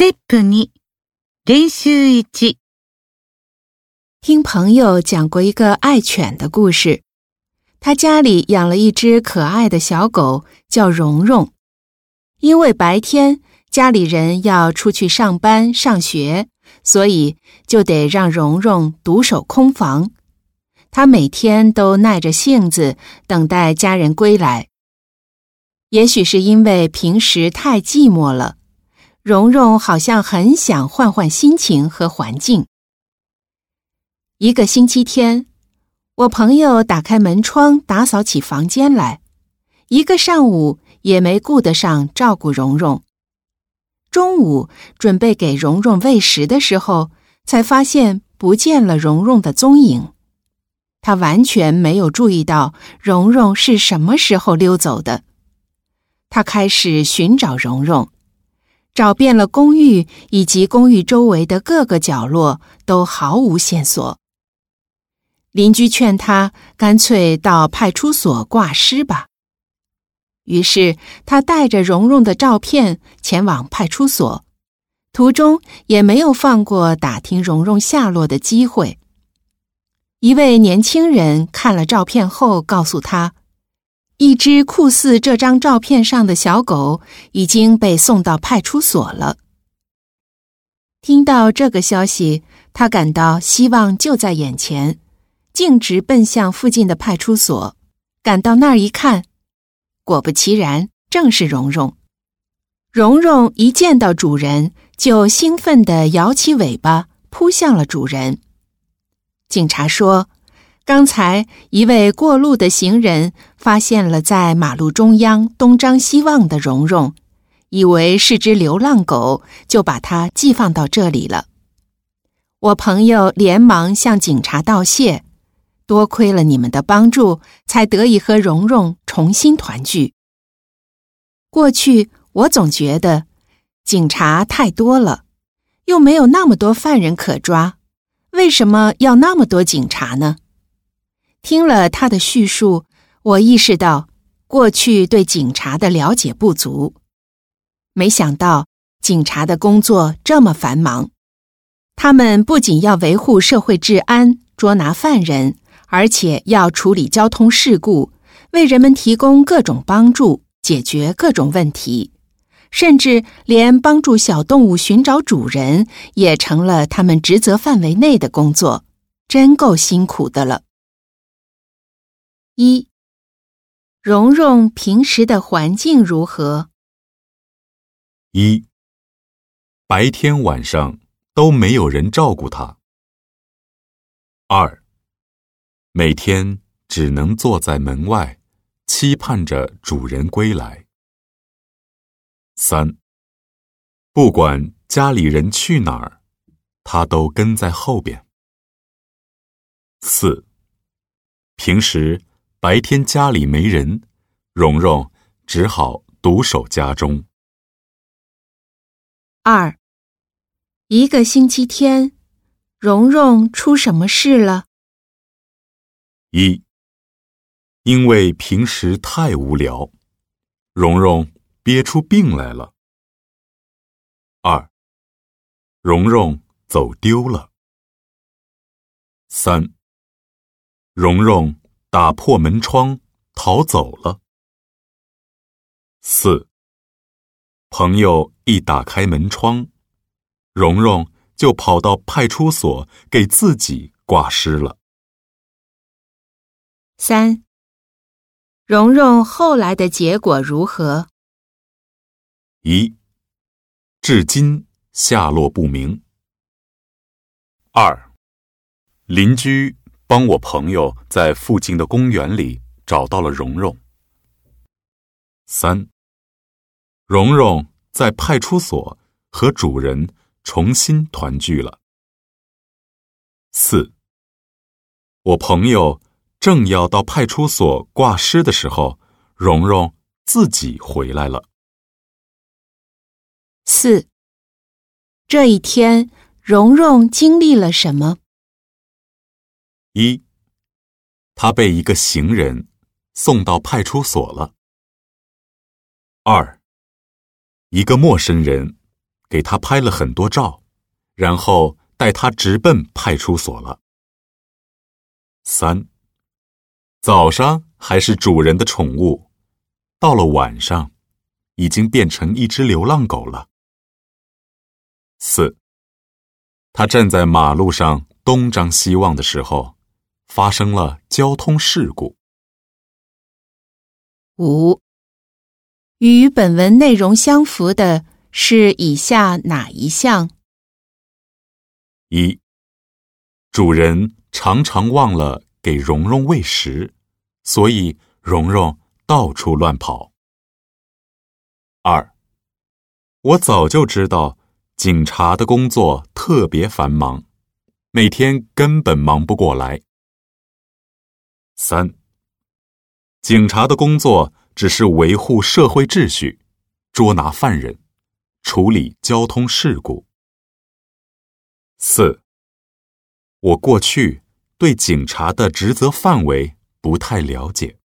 Step 二练習一听朋友讲过一个爱犬的故事，他家里养了一只可爱的小狗，叫蓉蓉。因为白天家里人要出去上班上学，所以就得让蓉蓉独守空房。他每天都耐着性子等待家人归来。也许是因为平时太寂寞了。蓉蓉好像很想换换心情和环境。一个星期天，我朋友打开门窗，打扫起房间来，一个上午也没顾得上照顾蓉蓉。中午准备给蓉蓉喂食的时候，才发现不见了蓉蓉的踪影。他完全没有注意到蓉蓉是什么时候溜走的。他开始寻找蓉蓉。找遍了公寓以及公寓周围的各个角落，都毫无线索。邻居劝他干脆到派出所挂失吧。于是他带着蓉蓉的照片前往派出所，途中也没有放过打听蓉蓉下落的机会。一位年轻人看了照片后告诉他。一只酷似这张照片上的小狗已经被送到派出所了。听到这个消息，他感到希望就在眼前，径直奔向附近的派出所。赶到那儿一看，果不其然，正是蓉蓉。蓉蓉一见到主人，就兴奋地摇起尾巴扑向了主人。警察说。刚才一位过路的行人发现了在马路中央东张西望的蓉蓉，以为是只流浪狗，就把它寄放到这里了。我朋友连忙向警察道谢，多亏了你们的帮助，才得以和蓉蓉重新团聚。过去我总觉得警察太多了，又没有那么多犯人可抓，为什么要那么多警察呢？听了他的叙述，我意识到过去对警察的了解不足。没想到警察的工作这么繁忙，他们不仅要维护社会治安、捉拿犯人，而且要处理交通事故，为人们提供各种帮助，解决各种问题，甚至连帮助小动物寻找主人也成了他们职责范围内的工作，真够辛苦的了。一，蓉蓉平时的环境如何？一，白天晚上都没有人照顾她。二，每天只能坐在门外，期盼着主人归来。三，不管家里人去哪儿，她都跟在后边。四，平时。白天家里没人，蓉蓉只好独守家中。二，一个星期天，蓉蓉出什么事了？一，因为平时太无聊，蓉蓉憋出病来了。二，蓉蓉走丢了。三，蓉蓉。打破门窗逃走了。四，朋友一打开门窗，蓉蓉就跑到派出所给自己挂失了。三，蓉蓉后来的结果如何？一，至今下落不明。二，邻居。帮我朋友在附近的公园里找到了蓉蓉。三，蓉蓉在派出所和主人重新团聚了。四，我朋友正要到派出所挂失的时候，蓉蓉自己回来了。四，这一天，蓉蓉经历了什么？一，他被一个行人送到派出所了。二，一个陌生人给他拍了很多照，然后带他直奔派出所了。三，早上还是主人的宠物，到了晚上，已经变成一只流浪狗了。四，他站在马路上东张西望的时候，发生了交通事故。五，与本文内容相符的。是以下哪一项？一，主人常常忘了给蓉蓉喂食，所以蓉蓉到处乱跑。二，我早就知道警察的工作特别繁忙，每天根本忙不过来。三，警察的工作只是维护社会秩序，捉拿犯人。处理交通事故。四，我过去对警察的职责范围不太了解。